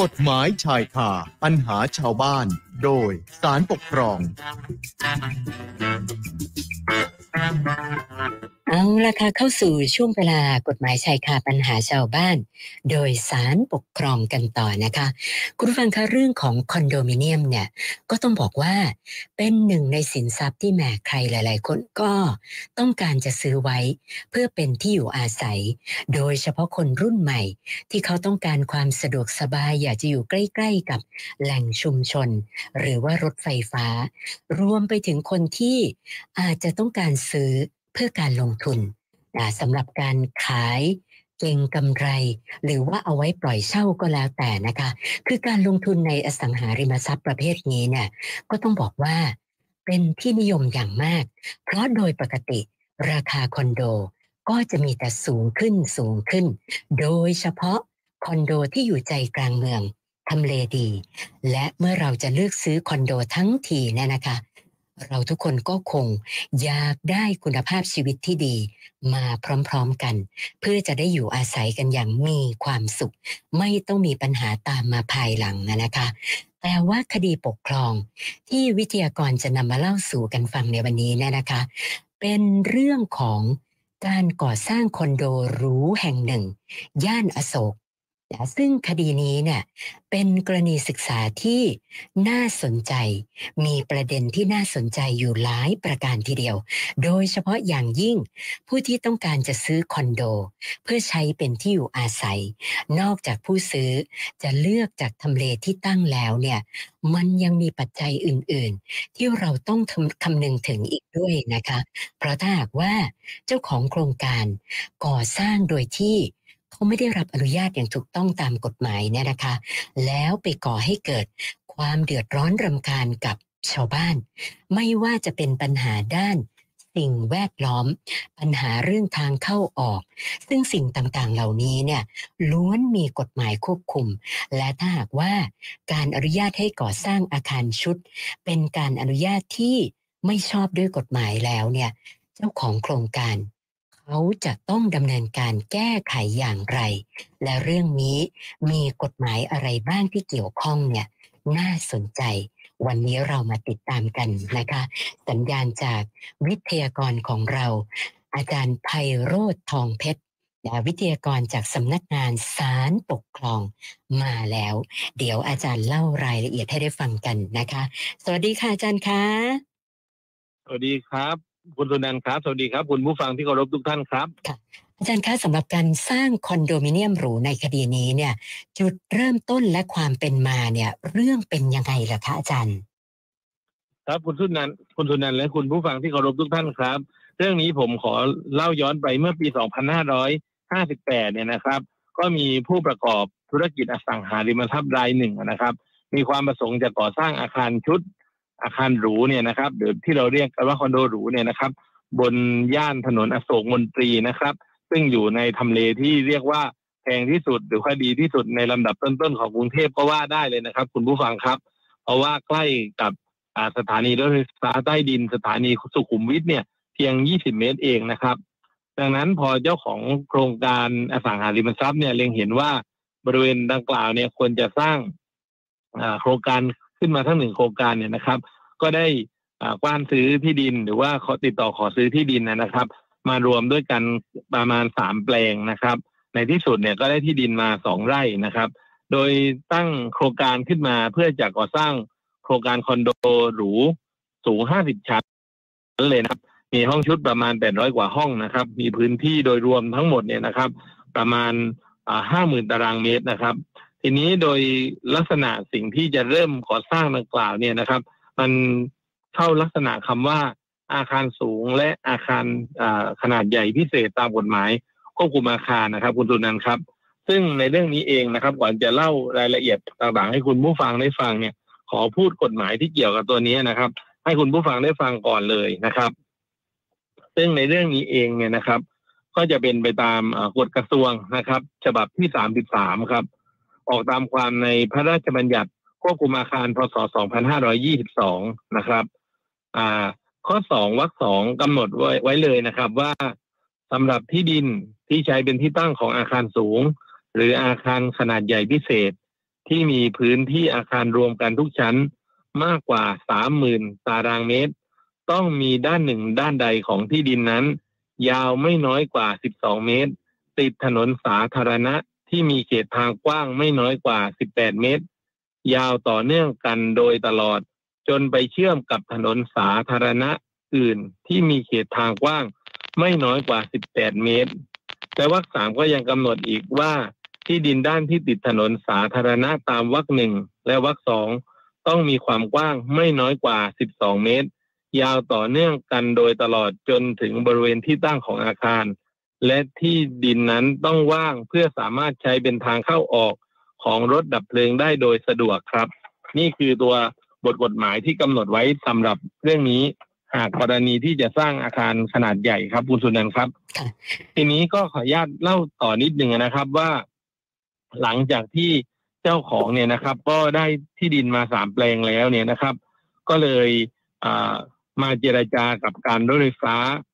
กฎหมายชายคาปัญหาชาวบ้านโดยสารปกครอง เอาละค่ะเข้าสู่ช่วงเวลากฎหมายชายคาปัญหาชาวบ้าน โดยสารปกครองกันต่อนะคะ คุณฟังคะเรื่องของคอนโดมิเนียมเนี่ยก็ต้องบอกว่าเป็นหนึ่งในสินทรัพย์ที่แหมใครหลาย ๆ คนก็ต้องการจะซื้อไว้เพื่อเป็นที่อยู่อาศัย โดยเฉพาะคนรุ่นใหม่ ที่เขาต้องการความสะดวกสบายอยากจะอยู่ใกล้ ๆ กับแหล่งชุมชนหรือว่ารถไฟฟ้า รวมไปถึงคนที่อาจจะต้องการซื้อเพื่อการลงทุนนะสำหรับการขายเก่งกำไร หรือว่าเอาไว้ปล่อยเช่าก็แล้วแต่นะคะ คือการลงทุนในอสังหาริมทรัพย์ประเภทนี้เนี่ยก็ต้องบอกว่าเป็นที่นิยมอย่างมาก เพราะโดยปกติราคาคอนโดก็จะมีแต่สูงขึ้นสูงขึ้น โดยเฉพาะคอนโดที่อยู่ใจกลางเมือง ทำเลดี และเมื่อเราจะเลือกซื้อคอนโดทั้งทีเนี่ยนะคะ เราทุกคนก็คงอยากได้คุณภาพชีวิตที่ดี มาพร้อมๆกัน เพื่อจะได้อยู่อาศัยกันอย่างมีความสุข ไม่ต้องมีปัญหาตามมาภายหลังนะคะ แต่ว่าคดีปกครอง ที่วิทยากรจะนำมาเล่าสู่กันฟังในวันนี้เนี่ยนะคะ เป็นเรื่องของการก่อสร้างคอนโดหรูแห่งหนึ่ง ย่านอโศก ซึ่งคดีนี้เนี่ยเป็นกรณีศึกษาที่น่าสนใจ มีประเด็นที่น่าสนใจอยู่หลายประการทีเดียว โดยเฉพาะอย่างยิ่งผู้ที่ต้องการจะซื้อคอนโด เพื่อใช้เป็นที่อยู่อาศัย นอกจากผู้ซื้อจะเลือกจากทำเลที่ตั้งแล้วเนี่ยมันยังมีปัจจัยอื่นๆ ที่เราต้องคำนึงถึงอีกด้วยนะคะ เพราะถ้าหากว่าเจ้าของโครงการก่อสร้างโดยที่ เขาไม่ได้รับอนุญาตอย่างถูกต้องตามกฎหมายเนี่ยนะคะ แล้วไปก่อให้เกิดความเดือดร้อนรำคาญกับชาวบ้าน ไม่ว่าจะเป็นปัญหาด้านสิ่งแวดล้อม ปัญหาเรื่องทางเข้าออก ซึ่งสิ่งต่างๆ เหล่านี้เนี่ยล้วนมีกฎหมายควบคุม และถ้าหากว่าการอนุญาตให้ก่อสร้างอาคารชุด เป็นการอนุญาตที่ไม่ชอบด้วยกฎหมายแล้วเนี่ยเจ้าของโครงการ เขาจะต้องดำเนินการแก้ไขอย่างไร และเรื่องนี้มีกฎหมายอะไรบ้างที่เกี่ยวข้องเนี่ยน่าสนใจ วันนี้เรามาติดตามกันนะคะ สัญญาณจากวิทยากรของเรา อาจารย์ไพโรธทองเพชรวิทยากรจากสำนักงานศาลปกครองมาแล้ว เดี๋ยวอาจารย์เล่ารายละเอียดให้ได้ฟังกันนะคะ สวัสดีค่ะอาจารย์คะสวัสดีครับ คุณสุนันท์ครับ สวัสดีครับ คุณผู้ฟังที่เคารพทุกท่านครับค่ะอาจารย์คะสำหรับการสร้างคอนโดมิเนียมหรูในคดีนี้เนี่ย จุดเริ่มต้นและความเป็นมาเนี่ย เรื่องเป็นยังไงล่ะคะอาจารย์ ครับคุณสุนันท์คุณสุนันท์และคุณผู้ฟังที่เคารพทุกท่านครับ เรื่องนี้ผมขอเล่าย้อนไปเมื่อปี 2558 เนี่ยนะครับ ก็มีผู้ประกอบธุรกิจอสังหาริมทรัพย์รายหนึ่งนะครับ มีความประสงค์จะก่อสร้างอาคารชุด อาคารหรูเนี่ยนะครับหรือที่เราเรียกกันว่าคอนโดหรูเนี่ยนะครับ บนย่านถนนอโศกมนตรีนะครับ ซึ่งอยู่ในทำเลที่เรียกว่าแพงที่สุดหรือว่าดีที่สุดในลำดับต้นๆของกรุงเทพก็ว่าได้เลยนะครับ คุณผู้ฟังครับ เพราะว่าใกล้กับสถานีรถไฟฟ้าใต้ดินสถานีสุขุมวิทเนี่ยเพียง 20 เมตรเองนะครับ ดังนั้นพอเจ้าของโครงการอสังหาริมทรัพย์เนี่ยเล็งเห็นว่าบริเวณดังกล่าวเนี่ยควรจะสร้างโครงการ ขึ้นมาทั้งหนึ่งโครงการเนี่ยนะครับ ก็ได้กว้านซื้อที่ดินหรือว่าขอติดต่อขอซื้อที่ดินนะครับ มารวมด้วยกันประมาณสามแปลงนะครับ ในที่สุดเนี่ยก็ได้ที่ดินมาสองไร่นะครับ โดยตั้งโครงการขึ้นมาเพื่อจะก่อสร้างโครงการคอนโดหรูสูงห้าสิบชั้นเลยนะครับ มีห้องชุดประมาณแปดร้อยกว่าห้องนะครับ มีพื้นที่โดยรวมทั้งหมดเนี่ยนะครับ ประมาณห้าหมื่นตารางเมตรนะครับ ทีนี้โดยลักษณะสิ่งที่จะเริ่มก่อสร้างดังกล่าวเนี่ยนะครับ มันเข้าลักษณะคำว่าอาคารสูงและอาคารขนาดใหญ่พิเศษตามกฎหมายควบคุมอาคารนะครับคุณตุนันครับ ซึ่งในเรื่องนี้เองนะครับ ก่อนจะเล่ารายละเอียดต่างๆ ให้คุณผู้ฟังได้ฟังเนี่ย ขอพูดกฎหมายที่เกี่ยวกับตัวนี้นะครับ ให้คุณผู้ฟังได้ฟังก่อนเลยนะครับ ซึ่งในเรื่องนี้เองเนี่ยนะครับ ก็จะเป็นไปตามกฎกระทรวงนะครับ ฉบับที่สามสิบสามครับ ออกตามความในพระราชบัญญัติควบคุมอาคารพศ 2522 นะครับอ่าข้อสองวรรคสองกำหนดไว้ไว้เลยนะครับว่าสำหรับที่ดินที่ใช้เป็นที่ตั้งของอาคารสูง หรืออาคารขนาดใหญ่พิเศษ ที่มีพื้นที่อาคารรวมกันทุกชั้นมากกว่าสามหมื่นตารางเมตร ต้องมีด้านหนึ่งด้านใดของที่ดินนั้น ยาวไม่น้อยกว่า 12 เมตร ติดถนนสาธารณะ ที่มีเขตทางกว้างไม่น้อยกว่า 18 เมตร ยาวต่อเนื่องกันโดยตลอด จนไปเชื่อมกับถนนสาธารณะอื่นที่มีเขตทางกว้างไม่น้อยกว่า 18 เมตร แต่วรรคสามก็ยังกำหนดอีกว่าที่ดินด้านที่ติดถนนสาธารณะตามวรรคหนึ่งและวรรคสองต้องมีความกว้างไม่น้อยกว่า 12 เมตร ยาวต่อเนื่องกันโดยตลอดจนถึงบริเวณที่ตั้งของอาคาร และที่ดินนั้นต้องว่างเพื่อสามารถใช้เป็นทางเข้าออกของรถดับเพลิงได้โดยสะดวกครับ นี่คือตัวบทกฎหมายที่กำหนดไว้สำหรับเรื่องนี้หากกรณีที่จะสร้างอาคารขนาดใหญ่ครับคุณสุนันท์ครับค่ะทีนี้ก็ขออนุญาตเล่าต่อนิดหนึ่งนะครับว่า หลังจากที่เจ้าของเนี่ยนะครับ ก็ได้ที่ดินมาสามแปลงแล้วเนี่ยนะครับ ก็เลยอ่ามาเจรจากับการรถไฟฟ้าอ่า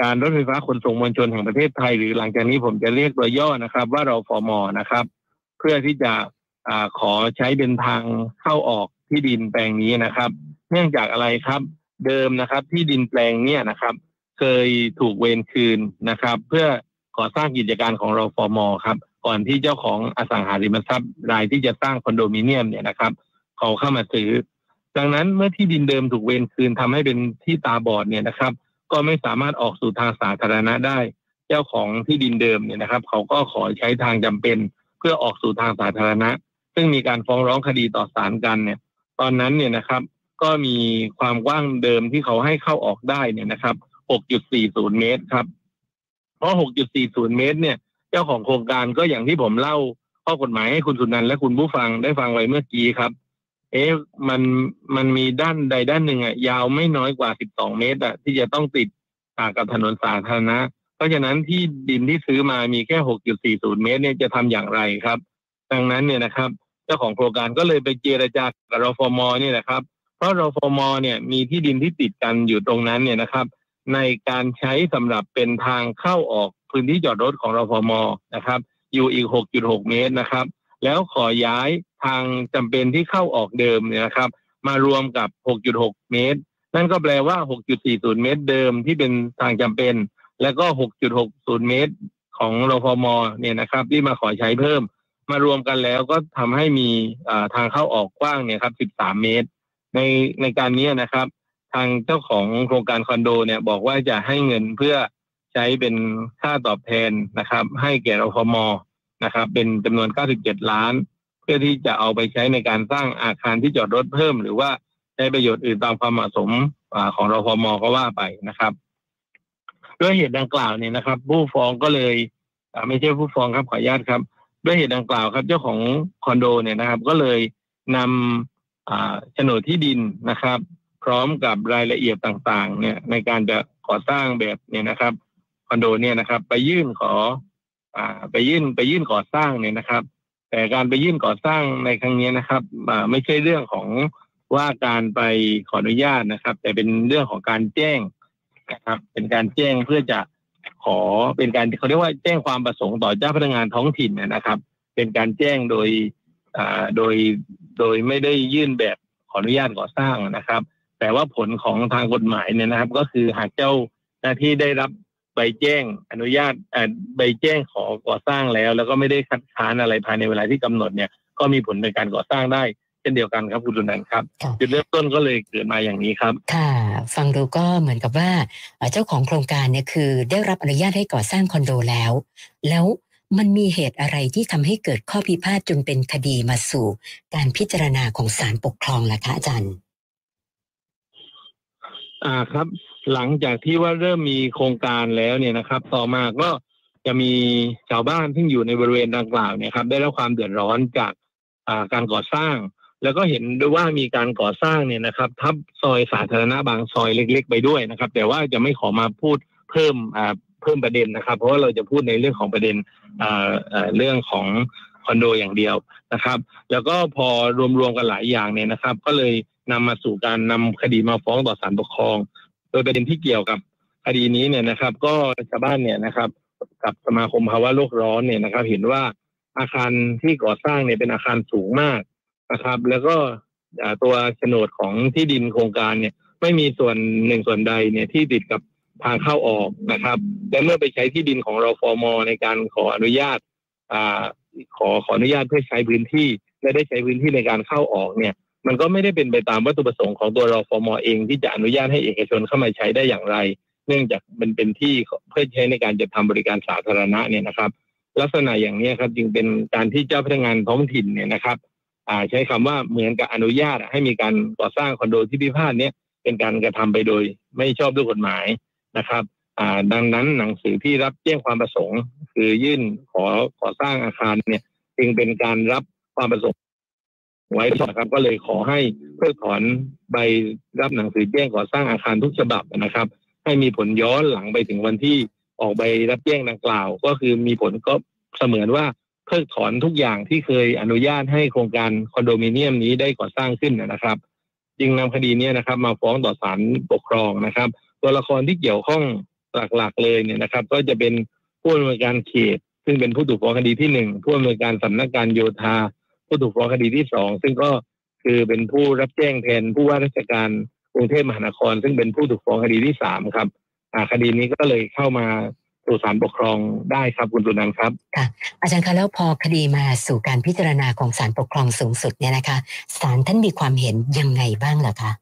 การรถไฟฟ้าขนส่งมวลชนแห่งประเทศไทย หรือหลังจากนี้ผมจะเรียกตัวย่อนะครับ ว่าเราฟอมอนะครับ เพื่อที่จะขอใช้เป็นทางเข้าออกที่ดินแปลงนี้นะครับ เนื่องจากอะไรครับ เดิมนะครับที่ดินแปลงเนี่ยนะครับ เคยถูกเวนคืนนะครับ เพื่อก่อสร้างกิจการของเราฟอร์มอครับ ก่อนที่เจ้าของอสังหาริมทรัพย์รายที่จะสร้างคอนโดมิเนียมเนี่ยนะครับเขาเข้ามาซื้อ ดังนั้นเมื่อที่ดินเดิมถูกเวนคืนทำให้เป็นที่ตาบอดเนี่ยนะครับ ก็ไม่สามารถออกสู่ทางสาธารณะได้ เจ้าของที่ดินเดิมเนี่ยนะครับ เขาก็ขอใช้ทางจำเป็น เพื่อออกสู่ทางสาธารณะ ซึ่งมีการฟ้องร้องคดีต่อศาลกันเนี่ย ตอนนั้นเนี่ยนะครับ ก็มีความกว้างเดิมที่เขาให้เข้าออกได้เนี่ยนะครับ 6.40 เมตรครับ เพราะ 6.40 เมตร เนี่ย เจ้าของโครงการก็อย่างที่ผมเล่าข้อกฎหมายให้คุณสุนันท์และคุณผู้ฟังได้ฟังไว้เมื่อกี้ครับ เอ๊ะมันมันมีด้านใดด้านหนึ่งอะยาวไม่น้อยกว่า 12 เมตรอะที่จะต้องติดอ่ากับถนนสาธารณะ เพราะฉะนั้นที่ดินที่ซื้อมามีแค่ 6.40 เมตรเนี่ยจะทำอย่างไรครับ ดังนั้นเนี่ยนะครับ เจ้าของโครงการก็เลยไปเจรจากับรฟมเนี่ยนะครับ เพราะรฟมเนี่ยมีที่ดินที่ติดกันอยู่ตรงนั้นเนี่ยนะครับ ในการใช้สำหรับเป็นทางเข้าออกพื้นที่จอดรถของรฟมนะครับ อยู่อีก 6.6 เมตรนะครับ แล้วขอย้าย ทางจำเป็นที่เข้าออกเดิมเนี่ยนะครับ มารวมกับ 6.6 เมตร นั่นก็แปลว่า 6.40 เมตรเดิมที่เป็นทางจำเป็น แล้วก็ 6.60 เมตรของรฟมเนี่ยนะครับ ที่มาขอใช้เพิ่ม มารวมกันแล้วก็ทำให้มีทางเข้าออกกว้างเนี่ยครับ 13 เมตร ในในการนี้นะครับ ทางเจ้าของโครงการคอนโดเนี่ยบอกว่าจะให้เงินเพื่อใช้เป็นค่าตอบแทนนะครับ ให้แก่รฟมนะครับ เป็นจำนวน 97 ล้าน เพื่อที่จะเอาไปใช้ในการสร้างอาคารที่จอดรถเพิ่ม หรือว่าใช้ประโยชน์อื่นตามความเหมาะสมของรฟมก็ว่าไปนะครับด้วยเหตุดังกล่าวเนี่ยนะครับ ผู้ฟ้องก็เลยไม่ใช่ผู้ฟ้องครับขออนุญาตครับ ด้วยเหตุดังกล่าวครับ เจ้าของคอนโดเนี่ยนะครับ ก็เลยนำโฉนดที่ดินนะครับ พร้อมกับรายละเอียดต่างๆ เนี่ยในการจะก่อสร้างแบบเนี่ยนะครับคอนโดเนี่ยนะครับ ไปยื่นขออไปยื่นไปยื่นก่อสร้างเนี่ยนะครับ แต่การไปยื่นก่อสร้างในครั้งนี้นะครับไม่ใช่เรื่องของว่าการไปขออนุญาตนะครับ แต่เป็นเรื่องของการแจ้งนะครับ เป็นการแจ้งเพื่อจะขอเป็นการเขาเรียกว่าแจ้งความประสงค์ต่อเจ้าพนักงานท้องถิ่นนยนะครับ เป็นการแจ้งโดยอ่าโดยโดยไม่ได้ยื่นแบบขออนุญาตก่อสร้างนะครับ แต่ว่าผลของทางกฎหมายเนี่ยนะครับ ก็คือหากเจ้าหน้าที่ได้รับ ใบแจ้งอนุญาตเอ่อใบแจ้งขอก่อสร้างแล้ว แล้วก็ไม่ได้คัดค้านอะไรภายในเวลาที่กำหนดเนี่ยก็มีผลในการก่อสร้างได้เช่นเดียวกันครับคุณสุนันท์ครับค่ะจุดเริ่มต้นก็เลยเกิดมาอย่างนี้ครับ ค่ะ ฟังดูก็เหมือนกับว่าเอ่อเจ้าของโครงการเนี่ยคือ ได้รับอนุญาตให้ก่อสร้างคอนโดแล้ว แล้วมันมีเหตุอะไรที่ทำให้เกิดข้อพิพาทจนเป็นคดีมาสู่ การพิจารณาของศาลปกครองล่ะคะอาจารย์ อ่าครับ หลังจากที่ว่าเริ่มมีโครงการแล้วเนี่ยนะครับ ต่อมาก็จะมีชาวบ้านที่อยู่ในบริเวณดังกล่าวเนี่ยครับ ได้รับความเดือดร้อนจากาการก่อสร้าง แล้วก็เห็นด้วยว่ามีการก่อสร้างเนี่ยนะครับ ทับซอยสาธารณะบางซอยเล็ก ๆ ไปด้วยนะครับ แต่ว่าจะไม่ขอมาพูดเพิ่มเพิ่มประเด็นนะครับ เพราะว่าเราจะพูดในเรื่องของประเด็นเรื่องของคอนโดอย่างเดียวนะครับ แล้วก็พอรวมๆกันหลายอย่างเนี่ยนะครับ ก็เลยนำมาสู่การนำคดีมาฟ้องต่อศาลปกครอง โดยประเด็นที่เกี่ยวกับคดีนี้เนี่ยนะครับ ก็ชาวบ้านเนี่ยนะครับ กับสมาคมภาวะโลกร้อนเนี่ยนะครับ เห็นว่าอาคารที่ก่อสร้างเนี่ยเป็นอาคารสูงมากนะครับ แล้วก็ตัวโฉนดของที่ดินโครงการเนี่ย ไม่มีส่วนหนึ่งส่วนใดเนี่ยที่ติดกับทางเข้าออกนะครับ และเมื่อไปใช้ที่ดินของรอฟอมในการขออนุญาตอขอขออนุญาตเพื่อใช้พื้นที่และได้ใช้พื้นที่ในการเข้าออกเนี่ย มันก็ไม่ได้เป็นไปตามวัตถุประสงค์ของตัวรอฟอมอเองที่จะอนุญาตให้เอกชนเข้ามาใช้ได้อย่างไร เนื่องจากมันเป็นที่เพื่อใช้ในการจัดทาบริการสาธารณะเนี่ยนะครับ ลักษณะอย่างนี้ครับจึงเป็นการที่เจ้าพนักงานท้องถิ่นเนี่ยนะครับใช้คำว่าเหมือนกับอนุญาตให้มีการก่อสร้างคอนโดที่พิพาทเนี้ยเป็นการกระทำไปโดยไม่ชอบด้วยกฎหมายนะครับดังนั้นหนังสือที่รับแจ้งความประสงค์ คือยื่นขอก่อสร้างอาคารเนี่ยจึงเป็นการรับความประสงค์ ไว้นะครับ ก็เลยขอให้เพิกถอนใบรับหนังสือแจ้งก่อสร้างอาคารทุกฉบับนะครับ ให้มีผลย้อนหลังไปถึงวันที่ออกใบรับแจ้งดังกล่าว ก็คือมีผลก็เสมือนว่าเพิกถอนทุกอย่างที่เคยอนุญาตให้โครงการคอนโดมิเนียมนี้ได้ก่อสร้างขึ้นนะครับ จึงนำคดีนี้นะครับ มาฟ้องต่อศาลปกครองนะครับ ตัวละครที่เกี่ยวข้องหลักๆเลยเนี่ยนะครับ ก็จะเป็นผู้อำนวยการเขต ซึ่งเป็นผู้ถูกฟ้องคดีที่หนึ่งผู้อำนวยการสำนักการโยธา ผู้ถูกฟ้องคดีที่สองซึ่งก็คือเป็นผู้รับแจ้งแทนผู้ว่าราชการกรุงเทพมหานคร ซึ่งเป็นผู้ถูกฟ้องคดีที่สามครับคดีนี้ก็เลยเข้ามาสู่ศาลปกครองได้ครับคุณตุนันครับค่ะอาจารย์คะแล้วพอคดีมาสู่การพิจารณาของศาลปกครองสูงสุดเนี่ยนะคะศาลท่านมีความเห็นยังไงบ้างล่ะคะ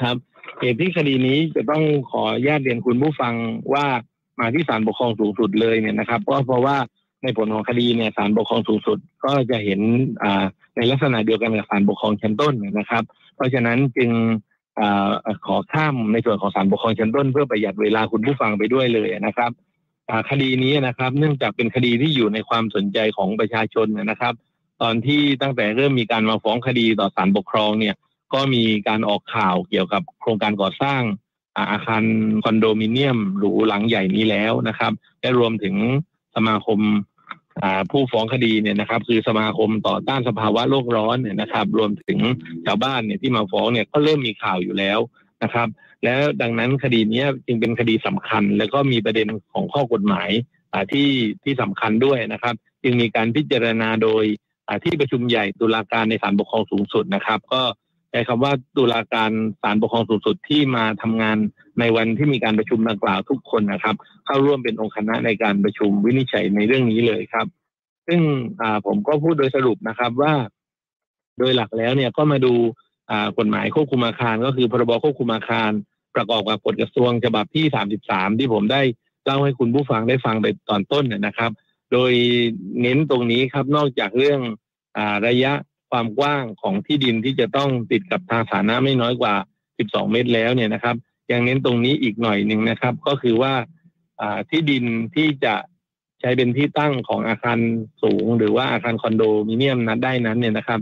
ครับเหตุที่คดีนี้จะต้องขอญาตเรียนคุณผู้ฟังว่ามาที่ศาลปกครองสูงสุดเลยเนี่ยนะครับ ก็เพราะว่า ในผลของคดีเนี่ยศาลปกครองสูงสุด ก็จะเห็นในลักษณะเดียวกันกับศาลปกครองชั้นต้นนะครับ เพราะฉะนั้นจึงอขอข้ามในส่วนของศาลปกครองชั้นต้น เพื่อประหยัดเวลาคุณผู้ฟังไปด้วยเลยนะครับคดีนี้นะครับ เนื่องจากเป็นคดีที่อยู่ในความสนใจของประชาชนนะครับ ตอนที่ตั้งแต่เริ่มมีการมาฟ้องคดีต่อศาลปกครองเนี่ย ก็มีการออกข่าวเกี่ยวกับโครงการก่อสร้างอาคารคอนโดมิเนียมหรูหลังใหญ่นี้แล้วนะครับ และรวมถึงสมาคม ผู้ฟ้องคดีเนี่ยนะครับ คือสมาคมต่อต้านสภาวะโลกร้อนเนี่ยนะครับ รวมถึงชาวบ้านเนี่ยที่มาฟ้องเนี่ยก็เริ่มมีข่าวอยู่แล้วนะครับ แล้วดังนั้นคดีนี้จึงเป็นคดีสำคัญ แล้วก็มีประเด็นของข้อกฎหมายที่ที่สำคัญด้วยนะครับ จึงมีการพิจารณาโดยที่ประชุมใหญ่ตุลาการในศาลปกครองสูงสุดนะครับ ก็ ช้คำว่าตุลาการศาลปกครองสูงสุดที่มาทำงานในวันที่มีการประชุมดังกล่าวทุกคนนะครับ เข้าร่วมเป็นองค์คณะในการประชุมวินิจฉัยในเรื่องนี้เลยครับ ซึ่งผมก็พูดโดยสรุปนะครับว่า โดยหลักแล้วเนี่ยก็มาดูกฎหมายควบคุมอาคาร ก็คือพรบควบคุมอาคาร ประกอบกับกฎกระทรวงฉบับที่ 33 ที่ผมได้เล่าให้คุณผู้ฟังได้ฟังไปตอนต้นนะครับ โดยเน้นตรงนี้ครับนอกจากเรื่องอระยะ ความกว้างของที่ดินที่จะต้องติดกับทางสาธารณะไม่น้อยกว่า 12 เมตรแล้วเนี่ยนะครับยังเน้นตรงนี้อีกหน่อยหนึ่งนะครับ ก็คือว่าที่ดินที่จะใช้เป็นที่ตั้งของอาคารสูง หรือว่าอาคารคอนโดมิเนียมนั้นได้นั้นเนี่ยนะครับ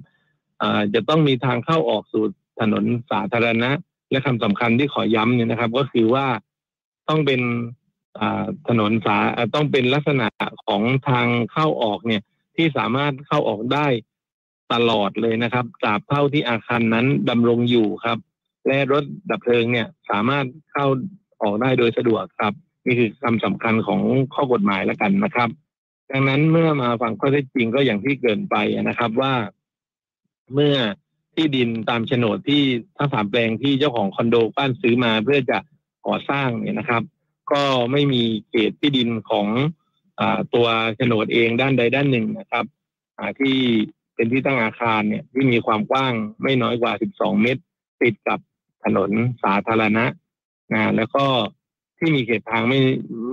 จะต้องมีทางเข้าออกสู่ถนนสาธารณะ และคำสำคัญที่ขอย้ำเนี่ยนะครับ ก็คือว่าต้องเป็นถนนสาต้องเป็นลักษณะของทางเข้าออกเนี่ยที่สามารถเข้าออกได้ ตลอดเลยนะครับตราบเท่าที่อาคารนั้นดำรงอยู่ครับ และรถดับเพลิงเนี่ยสามารถเข้าออกได้โดยสะดวกครับนี่คือคำสำคัญของข้อกฎหมายแล้วกันนะครับ ดังนั้นเมื่อมาฟังข้อเท็จจริงก็อย่างที่เกินไปนะครับว่า เมื่อที่ดินตามโฉนดที่ทั้งสามแปลงที่เจ้าของคอนโดบ้านซื้อมาเพื่อจะก่อสร้างเนี่ยนะครับ ก็ไม่มีเขตที่ดินของอตัวโฉนดเองด้านใดด้านหนึ่งนะครับที่ เป็นที่ตั้งอาคารเนี่ยที่มีความกว้างไม่น้อยกว่า 12 เมตร ติดกับถนนสาธารณะนะแล้วก็ที่มีเขตทางไม่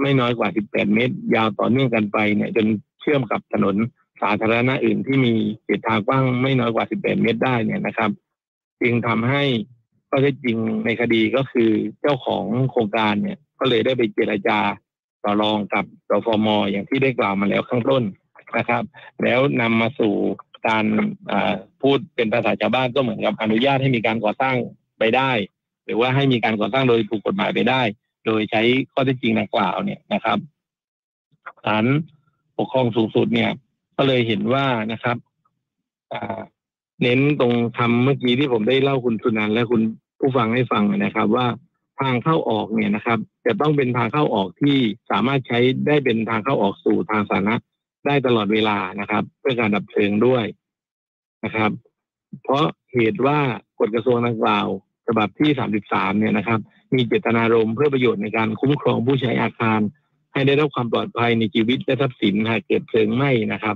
ไม่น้อยกว่า 18 เมตร ยาวต่อเนื่องกันไปเนี่ยจนเชื่อมกับถนนสาธารณะอื่นที่มีเขตทางกว้างไม่น้อยกว่า 18 เมตรได้เนี่ยนะครับ จึงทำให้ก็ได้จริงในคดีก็คือเจ้าของโครงการเนี่ยก็เลยได้ไปเจรจาต่อรองกับรฟมอย่างที่ได้กล่าวมาแล้วข้างต้นนะครับ แล้วนำมาสู่ การพูดเป็นภาษาชาวบ้านก็เหมือนกับอนุญาตให้มีการก่อสร้างไปได้ หรือว่าให้มีการก่อสร้างโดยถูกกฎหมายไปได้ โดยใช้ข้อเท็จจริงดังกล่าวเนี่ยนะครับศาลปกครองสูงสุดเนี่ย ก็เลยเห็นว่านะครับเน้นตรงคำเมื่อกี้ที่ผมได้เล่าคุณสุนันและคุณผู้ฟังให้ฟังนะครับ ว่าทางเข้าออกเนี่ยนะครับ จะต้องเป็นทางเข้าออกที่สามารถใช้ได้เป็นทางเข้าออกสู่ทางสาธารณะ ได้ตลอดเวลานะครับ เพื่อการดับเพลิงด้วยนะครับ เพราะเหตุว่ากฎกระทรวงดังกล่าวฉบับที่ 33 เนี่ยนะครับ มีเจตนารมณ์เพื่อประโยชน์ในการคุ้มครองผู้ใช้อาคาร ให้ได้รับความปลอดภัยในชีวิตและทรัพย์สินหากเกิดเพลิงไหม้นะครับ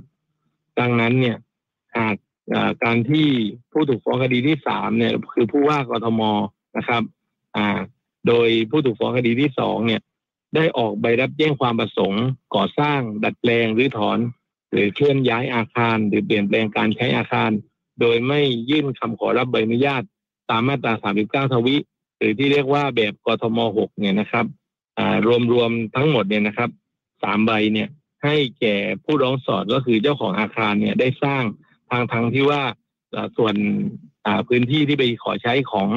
ดังนั้นเนี่ยหากการที่ผู้ถูกฟ้องคดีที่สามเนี่ยคือผู้ว่ากทมนะครับ อ่า โดยผู้ถูกฟ้องคดีที่สองเนี่ย ได้ออกใบรับแจ้งความประสงค์ ก่อสร้าง ดัดแปลงหรือถอน หรือเคลื่อนย้ายอาคาร หรือเปลี่ยนแปลงการใช้อาคาร โดยไม่ยื่นคำขอรับใบอนุญาต ตามมาตรา39ทวิ หรือที่เรียกว่าแบบกทม6เนี่ยนะครับรวมรวมทั้งหมดเนี่ยนะครับสามใบเนี่ยให้แก่ผู้ร้องสอดก็คือเจ้าของอาคารเนี่ยได้สร้างทางทางที่ว่าส่วนพื้นที่ที่ไปขอใช้ของ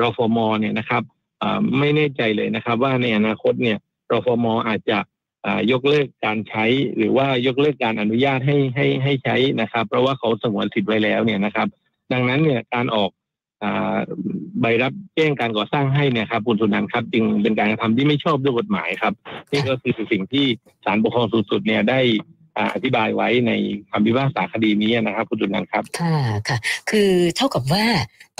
รอฟมเนี่ยนะครับ ไม่แน่ใจเลยนะครับ ว่าในอนาคตเนี่ยรฟมอาจจะยกเลิกการใช้ หรือว่ายกเลิกการอนุญาตให้ให้ให้ใช้นะครับ เพราะว่าเขาสงวนสิทธิ์ไว้แล้วเนี่ยนะครับ ดังนั้นเนี่ยการออกใบรับแจ้งการก่อสร้างให้เนี่ยครับคุณสุนันท์ครับจึงเป็นการกระทำที่ไม่ชอบด้วยกฎหมายครับ นี่ก็คือสิ่งที่ศาลปกครองสูงสุดเนี่ยได้ อธิบายไว้ในคำพิพากษาคดีนี้นะครับคุณจุนันครับ ค่ะค่ะ คือเท่ากับว่า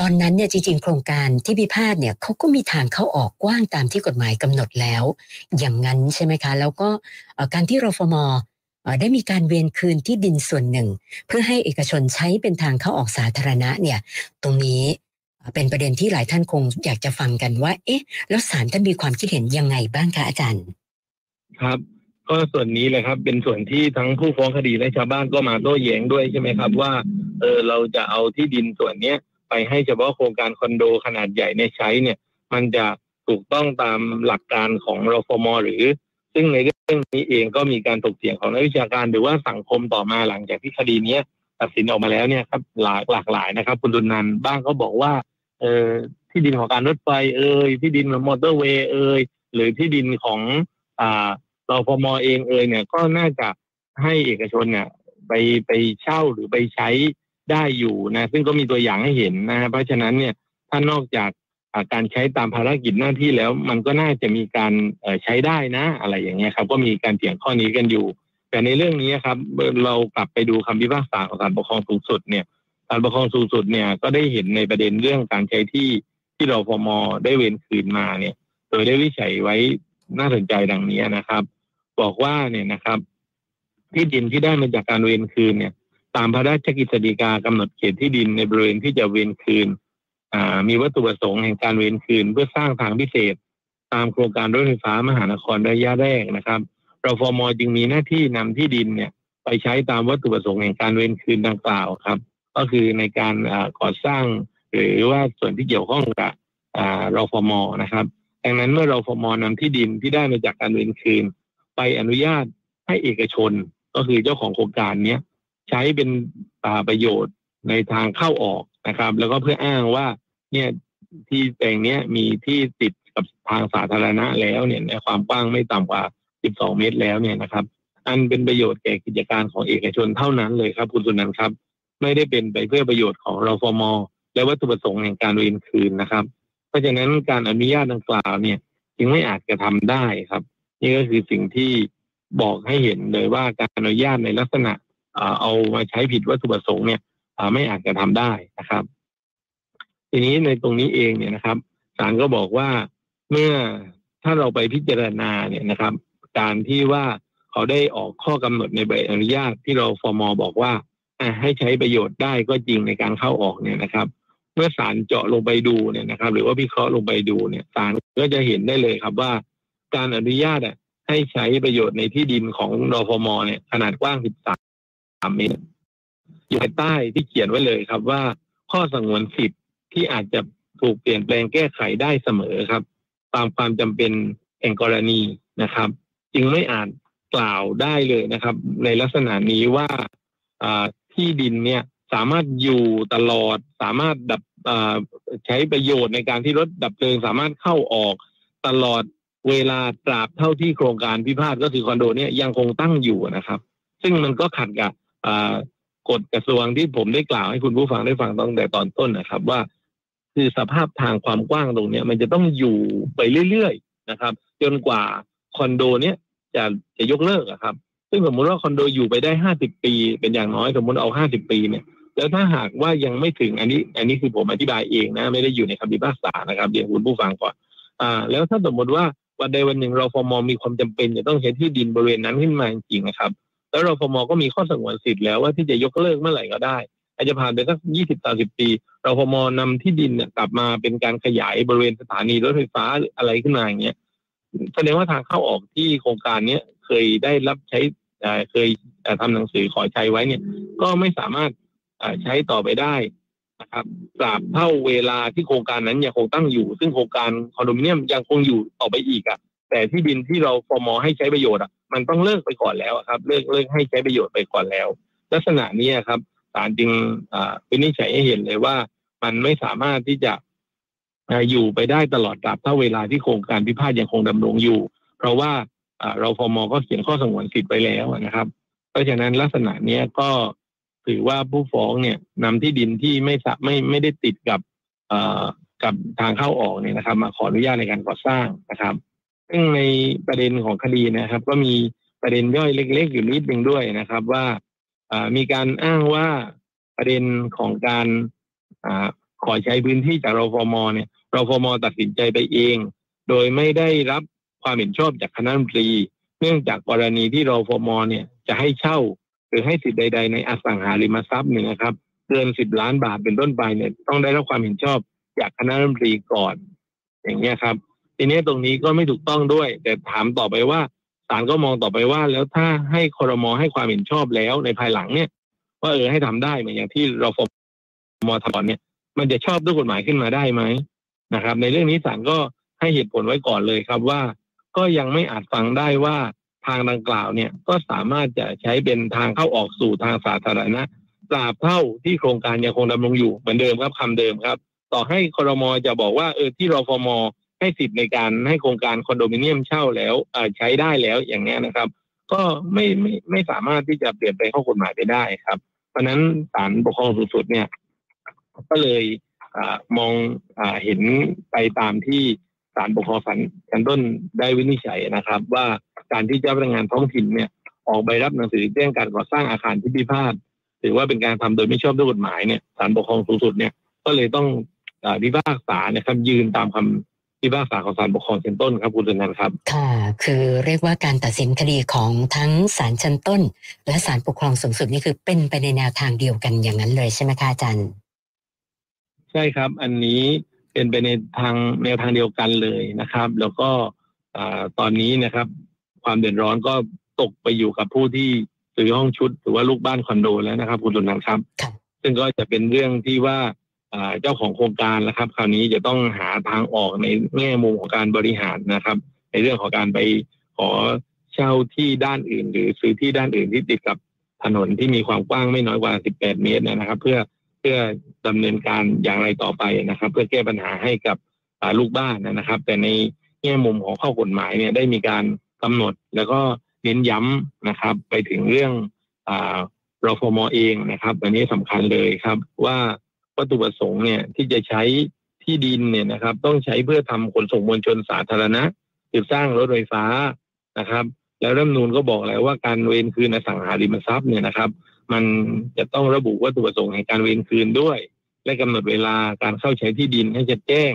ตอนนั้นเนี่ยจริงๆ โครงการที่พิพาทเนี่ยเขาก็มีทางเข้าออกกว้างตามที่กฎหมายกำหนดแล้ว อย่างนั้นใช่ไหมคะ แล้วก็การที่รฟมได้มีการเวียนคืนที่ดินส่วนหนึ่ง เพื่อให้เอกชนใช้เป็นทางเข้าออกสาธารณะเนี่ย ตรงนี้เป็นประเด็นที่หลายท่านคงอยากจะฟังกันว่า เอ๊ะ แล้วศาลท่านมีความคิดเห็นยังไงบ้างคะอาจารย์ ครับ ก็ส่วนนี้เลยครับ เป็นส่วนที่ทั้งผู้ฟ้องคดีและชาวบ้านก็มาโต้แย้งด้วยใช่ไหมครับ ว่าเออเราจะเอาที่ดินส่วนเนี้ยไปให้เฉพาะโครงการคอนโดขนาดใหญ่ในใช้เนี่ย มันจะถูกต้องตามหลักการของรฟมหรือ ซึ่งในเรื่องนี้เองก็มีการถกเถียงของนักวิชาการ หรือว่าสังคมต่อมาหลังจากที่คดีนี้ตัดสินออกมาแล้วเนี่ยครับหลากหลากหลายนะครับ คุณดุนันบ้างก็บอกว่าเออที่ดินของการรถไฟเอ่ยที่ดินของมอเตอร์เวย์เอ่ยหรือที่ดินของอ่า รฟมเองเอ่ยเนี่ยก็น่าจะให้เอกชนเนี่ยไปไปเช่าหรือไปใช้ได้อยู่นะซึ่งก็มีตัวอย่างให้เห็นนะเพราะฉะนั้นเนี่ยถ้านอกจากการใช้ตามภารกิจหน้าที่แล้ว มันก็น่าจะมีการใช้ได้นะ อะไรอย่างเงี้ยครับ ก็มีการเถียงข้อนี้กันอยู่ แต่ในเรื่องนี้ครับ เรากลับไปดูคำพิพากษาของศาลปกครองสูงสุดเนี่ยศาลปกครองสูงสุดเนี่ยก็ได้เห็นในประเด็นเรื่องการใช้ที่ที่รฟมได้เว้นคืนมาเนี่ย โดยได้วิจัยไว้น่าสนใจดังนี้นะครับ บอกว่าเนี่ยนะครับ ที่ดินที่ได้มาจากการเวนคืนเนี่ย ตามพระราชกิจสีกากำหนดเขตที่ดินในบริเวณที่จะเวนคืนมีวัตถุประสงค์แห่งการเวนคืน เพื่อสร้างทางพิเศษ ตามโครงการรถไฟฟ้ามหานครระยะแรกนะครับรฟมจึงมีหน้าที่นำที่ดินเนี่ย ไปใช้ตามวัตถุประสงค์แห่งการเวนคืนดังกล่าวครับ ก็คือในการก่อสร้างหรือว่าส่วนที่เกี่ยวข้องกับรฟมนะครับ ดังนั้นเมื่อรฟมนำที่ดินที่ได้มาจากการเวนคืน ไปอนุญาตให้เอกชนก็คือเจ้าของโครงการเนี้ยใช้เป็นประโยชน์ในทางเข้าออกนะครับ แล้วก็เพื่ออ้างว่าเนี่ยที่แปลงเนี้ยมีที่ติดกับทางสาธารณะแล้วเนี่ยในความกว้างไม่ต่ำกว่า 12 เมตรแล้วเนี่ยนะครับ อันเป็นประโยชน์แก่กิจการของเอกชนเท่านั้นเลยครับ คุณสุนันท์ครับ ไม่ได้เป็นไปเพื่อประโยชน์ของรฟมและวัตถุประสงค์แห่งการเวียนคืนนะครับ เพราะฉะนั้นการอนุญาตดังกล่าวเนี่ยจึงไม่อาจกระทำได้ครับ นี่ก็คือสิ่งที่บอกให้เห็นเลยว่าการอนุญาตในลักษณะเอามาใช้ผิดวัตถุประสงค์เนี่ยไม่อาจจะทำได้นะครับ ทีนี้ในตรงนี้เองเนี่ยนะครับศาลก็บอกว่าเมื่อถ้าเราไปพิจารณาเนี่ยนะครับ การที่ว่าเขาได้ออกข้อกำหนดในใบอนุญาตที่เราฟอร์มอบอกว่าให้ใช้ประโยชน์ได้ก็จริงในการเข้าออกเนี่ยนะครับ เมื่อศาลเจาะลงไปดูเนี่ยนะครับ หรือว่าพิเคราะห์ลงไปดูเนี่ยศาลก็จะเห็นได้เลยครับว่า การอนุญาตอะ ให้ใช้ประโยชน์ในที่ดินของรฟมเนี่ยขนาดกว้าง 13 เมตร อยู่ภายใต้ที่เขียนไว้เลยครับว่า ข้อสงวนสิทธิ์ที่อาจจะถูกเปลี่ยนแปลงแก้ไขได้เสมอครับ ตามความจำเป็นแห่งกรณีนะครับ จึงไม่อาจกล่าวได้เลยนะครับ ในลักษณะนี้ว่าที่ดินเนี่ยสามารถอยู่ตลอดสามารถดับใช้ประโยชน์ในการที่รถดับเพลิง สามารถเข้าออกตลอด เวลาตราบเท่าที่โครงการพิพาทก็คือคอนโดเนี่ยยังคงตั้งอยู่นะครับ ซึ่งมันก็ขัดกับกฎกระทรวงที่ผมได้กล่าวให้คุณผู้ฟังได้ฟังตั้งแต่ตอนต้นนะครับ ว่า คือสภาพทางความกว้างตรงเนี้ยมันจะต้องอยู่ไปเรื่อยๆนะครับ จนกว่าคอนโดเนี้ยจะจะยกเลิกอะครับ ซึ่งสมมติว่าคอนโดอยู่ไปได้ห้าสิบปี เป็นอย่างน้อยสมมติเอาห้าสิบปีเนี่ยแล้วถ้าหากว่ายังไม่ถึงอันนี้ อันนี้คือผมอธิบายเองนะ ไม่ได้อยู่ในคำพิพากษานะครับเรียนคุณผู้ฟังก่อนอ่า แล้วถ้าสมมติว่า วันใดวันหนึ่งเราฟอร์มมีความจำเป็นจะต้องใช้ที่ดินบริเวณนั้นขึ้นมาจริงๆนะครับ แล้วเราฟอร์มก็มีข้อสงวนสิทธิ์แล้วว่าที่จะยกเลิกเมื่อไหร่ก็ได้ อาจจะผ่านไปสักยี่สิบสามสิบปี เราฟอร์มนำที่ดินเนี่ยกลับมาเป็นการขยายบริเวณสถานีรถไฟฟ้าอะไรขึ้นมาอย่างเงี้ยแสดงว่าทางเข้าออกที่โครงการเนี้ยเคยได้รับใช้เคยอ่าทำหนังสือขอใช้ไว้เนี่ย ก็ไม่สามารถใช้ต่อไปได้ นะครับตราบเท่าเวลาที่โครงการนั้นยังคงตั้งอยู่ ซึ่งโครงการคอนโดมิเนียมยังคงอยู่ต่อไปอีกอะแต่ที่ดินที่เราฟอร์มอให้ใช้ประโยชน์อะมันต้องเลิกไปก่อนแล้วครับ เลิกเลิกให้ใช้ประโยชน์ไปก่อนแล้ว ลักษณะนี้ครับศาลจึงวินิจฉัยให้เห็นเลยว่า มันไม่สามารถที่จะอยู่ไปได้ตลอดตราบเท่าเวลาที่โครงการพิพาทยังคงดำรงอยู่ เพราะว่าเราฟอร์มก็เขียนข้อสงวนสิทธิ์ไปแล้วนะครับ เพราะฉะนั้นลักษณะนี้ก็ ถือว่าผู้ฟ้องเนี่ยนำที่ดินที่ไม่สะไม่ไม่ได้ติดกับเอ่อกับทางเข้าออกเนี่ยนะครับ มาขออนุญาตในการก่อสร้างนะครับ ซึ่งในประเด็นของคดีนะครับ ก็มีประเด็นย่อยเล็ก ๆ อยู่นิดนึงด้วยนะครับว่าอ่ามีการอ้างว่าประเด็นของการอขอใช้พื้นที่จากรฟมเนี่ยรฟมตัดสินใจไปเอง โดยไม่ได้รับความเห็นชอบจากคณะรัฐมนตรี เนื่องจากกรณีที่รฟมเนี่ยจะให้เช่า หรือให้สิทธิ์ใด ๆ ในอสังหาริมทรัพย์เนี่ยนะครับเกินสิบล้านบาทเป็นต้นไปเนี่ยต้องได้รับความเห็นชอบจากคณะรัฐมนตรีก่อน อย่างเงี้ยครับ ทีนี้ตรงนี้ก็ไม่ถูกต้องด้วย แต่ถามต่อไปว่าศาลก็มองต่อไปว่าแล้วถ้าให้คอรมอให้ความเห็นชอบแล้วในภายหลังเนี่ยว่าเออให้ทำได้เหมือนอย่างที่เราฟมอทำเนี่ย มันจะชอบด้วยกฎหมายขึ้นมาได้ไหมนะครับ ในเรื่องนี้ศาลก็ให้เหตุผลไว้ก่อนเลยครับว่า ก็ยังไม่อาจฟังได้ว่า ทางดังกล่าวเนี่ยก็สามารถจะใช้เป็นทางเข้าออกสู่ทางสาธารณะตราบเท่าที่โครงการยังคงดำรงอยู่เหมือนเดิมครับคำเดิมครับ ต่อให้คอรมอจะบอกว่าเออที่รอฟมให้สิทธิ์ในการให้โครงการคอนโดมิเนียมเช่าแล้วออใช้ได้แล้วอย่างเงี้นะครับ ก็ไม่ไม่ไม่สามารถที่จะเปลี่ยนแปลงข้อกฎหมายไปได้ครับ เพราะนั้นศาลปกครองสูงสุดเนี่ย ก็เลยอมองอเห็นไปตามที่ ศาลปกครองศาลชั้นต้นได้วินิจฉัยนะครับ ว่าการที่เจ้าพนักงานท้องถิ่นเนี่ยออกใบรับหนังสือแจ้งการก่อสร้างอาคารที่พิพาทถือว่าเป็นการทำโดยไม่ชอบด้วยกฎหมายเนี่ยศาลปกครองสูงสุดเนี่ยก็เลยต้องอาพิพากษาเนี่ยครับยืนตามคำพิพากษาของศาลปกครองชั้นต้นครับคุณสุนันท์ครับค่ะ คือเรียกว่าการตัดสินคดีของทั้งศาลชั้นต้น และศาลปกครองสูงสุดนี่คือเป็นไปในแนวทางเดียวกันอย่างนั้นเลยใช่ไหมคะอาจารย์ใช่ครับ อันนี้ เป็นไปในทางแนวทางเดียวกันเลยนะครับ แล้วก็อ่าตอนนี้นะครับ ความเดือดร้อนก็ตกไปอยู่กับผู้ที่ซื้อห้องชุดหรือว่าลูกบ้านคอนโดแล้วนะครับ คุณสุนันท์ครับครับซึ่งก็จะเป็นเรื่องที่ว่าอ่าเจ้าของโครงการนะครับ คราวนี้จะต้องหาทางออกในแง่มุมของการบริหารนะครับ ในเรื่องของการไปขอเช่าที่ด้านอื่น หรือซื้อที่ด้านอื่นที่ติดกับถนนที่มีความกว้างไม่น้อยกว่า 18 เมตรนะครับ เพื่อ เพื่อดำเนินการอย่างไรต่อไปนะครับ เพื่อแก้ปัญหาให้กับลูกบ้านนะครับ แต่ในแง่มุมของข้อกฎหมายเนี่ยได้มีการกำหนดแล้วก็เน้นย้ำนะครับ ไปถึงเรื่องอ่ารฟมเองนะครับ อันนี้สำคัญเลยครับว่าวัตถุประสงค์เนี่ยที่จะใช้ที่ดินเนี่ยนะครับ ต้องใช้เพื่อทำขนส่งมวลชนสาธารณะคือสร้างรถไฟฟ้านะครับ แล้วรัฐมนูนก็บอกแล้วว่าการเวรคืนอสังหาริมทรัพย์เนี่ยนะครับ มันจะต้องระบุวัตถุประสงค์แห่งการเวรคืนด้วย และกำหนดเวลาการเข้าใช้ที่ดินให้ชัดแจ้ง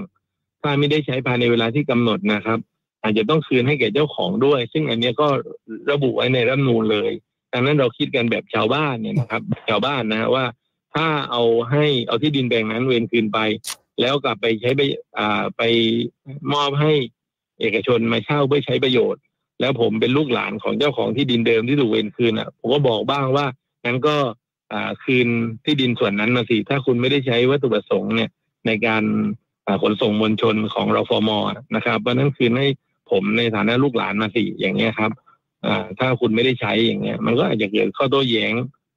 ถ้าไม่ได้ใช้ภายในเวลาที่กำหนดนะครับ อาจจะต้องคืนให้แก่เจ้าของด้วย ซึ่งอันนี้ก็ระบุไว้ในรัฐนูนเลยดังนั้นเราคิดกันแบบชาวบ้านเนี่ยนะครับ ชาวบ้านนะว่าถ้าเอาให้เอาที่ดินแปลงนั้นเวรคืนไป แล้วกลับไปใช้ไปอ่าไปมอบให้เอกชนมาเช่าเพื่อใช้ประโยชน์ แล้วผมเป็นลูกหลานของเจ้าของที่ดินเดิมที่ถูกเวรคืนอะ ผมก็บอกบ้างว่า งั้นก็อ่าคืนที่ดินส่วนนั้นมาสิถ้าคุณไม่ได้ใช้วัตถุประสงค์เนี่ยในการอ่าขนส่งมวลชนของรฟมนะครับเพราะฉะนั้นคืนให้ผมในฐานะลูกหลานมาสิอย่างเงี้ยครับอ่าถ้าคุณไม่ได้ใช้อย่างเงี้ย มันก็อาจจะเกิดข้อโต้แย้ง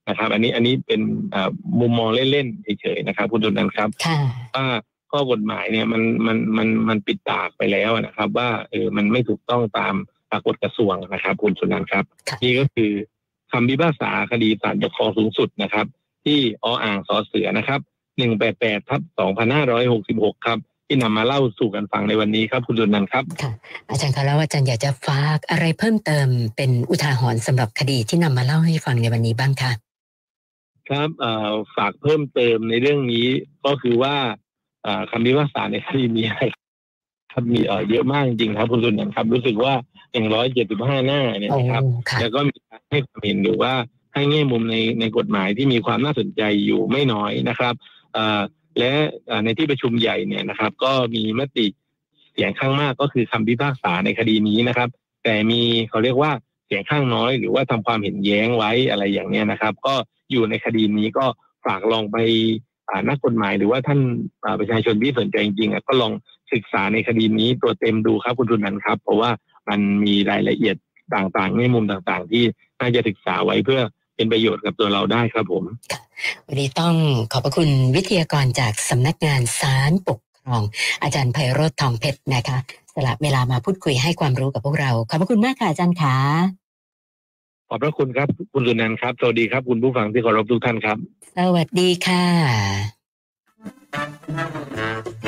นะครับ อันนี้อันนี้เป็นอ่ามุมมองเล่นๆเฉยๆนะครับ คุณจุนันท์ครับค่ะว่าข้อกฎหมายเนี่ยมันมันมันมันปิดตากไปแล้วนะครับ ว่าเออมันไม่ถูกต้องตามกฎกระทรวงนะครับ คุณสุนันท์ครับค่ะนี่ก็คือ คำพิพากษาคดีศาลปกครองสูงสุดนะครับ ที่ออ่างสอเสือนะครับ188ทับ2566ครับที่นำมาเล่าสู่กันฟังในวันนี้ครับคุณจุนันท์ครับค่ะอาจารย์คะแล้วอาจารย์อยากจะฝากอะไรเพิ่มเติมเป็นอุทาหรณ์สำหรับคดีที่นำมาเล่าให้ฟังในวันนี้บ้างคะครับเอ่อฝากเพิ่มเติมในเรื่องนี้ก็คือว่าเอ่อคำพิพากษาในคดีนี้ ครับมีเอ่อเยอะมากจริงๆครับคุณจุนันท์ครับ รู้สึกว่า175หน้าเนี่ยโอ้นะครับค่ะแล้วก็มีการให้ความเห็นหรือว่าให้แง่มุมในในกฎหมายที่มีความน่าสนใจอยู่ไม่น้อยนะครับเอ่อและเอ่อในที่ประชุมใหญ่เนี่ยนะครับ ก็มีมติเสียงข้างมากก็คือคำพิพากษาในคดีนี้นะครับ แต่มีเขาเรียกว่าเสียงข้างน้อย หรือว่าทำความเห็นแย้งไว้อะไรอย่างเนี้ยนะครับ ก็อยู่ในคดีนี้ก็ฝากลองไปอ่านักกฎหมายหรือว่าท่านอ่าประชาชนที่สนใจจริงๆอะก็ลอง ศึกษาในคดีนี้ตัวเต็มดูครับคุณทุนันท์ครับ เพราะว่ามันมีรายละเอียดต่างๆในมุมต่างๆ ที่น่าจะศึกษาไว้เพื่อเป็นประโยชน์กับตัวเราได้ครับผม วันนี้ต้องขอบพระคุณวิทยากรจากสำนักงานศาลปกครอง อาจารย์ไพโรธทองเพชรนะคะ สละเวลามาพูดคุยให้ความรู้กับพวกเรา ขอบพระคุณมากค่ะอาจารย์ขาขอบพระคุณครับ คุณสุนันท์ครับ สวัสดีครับ คุณผู้ฟังที่เคารพทุกท่านครับ สวัสดีค่ะ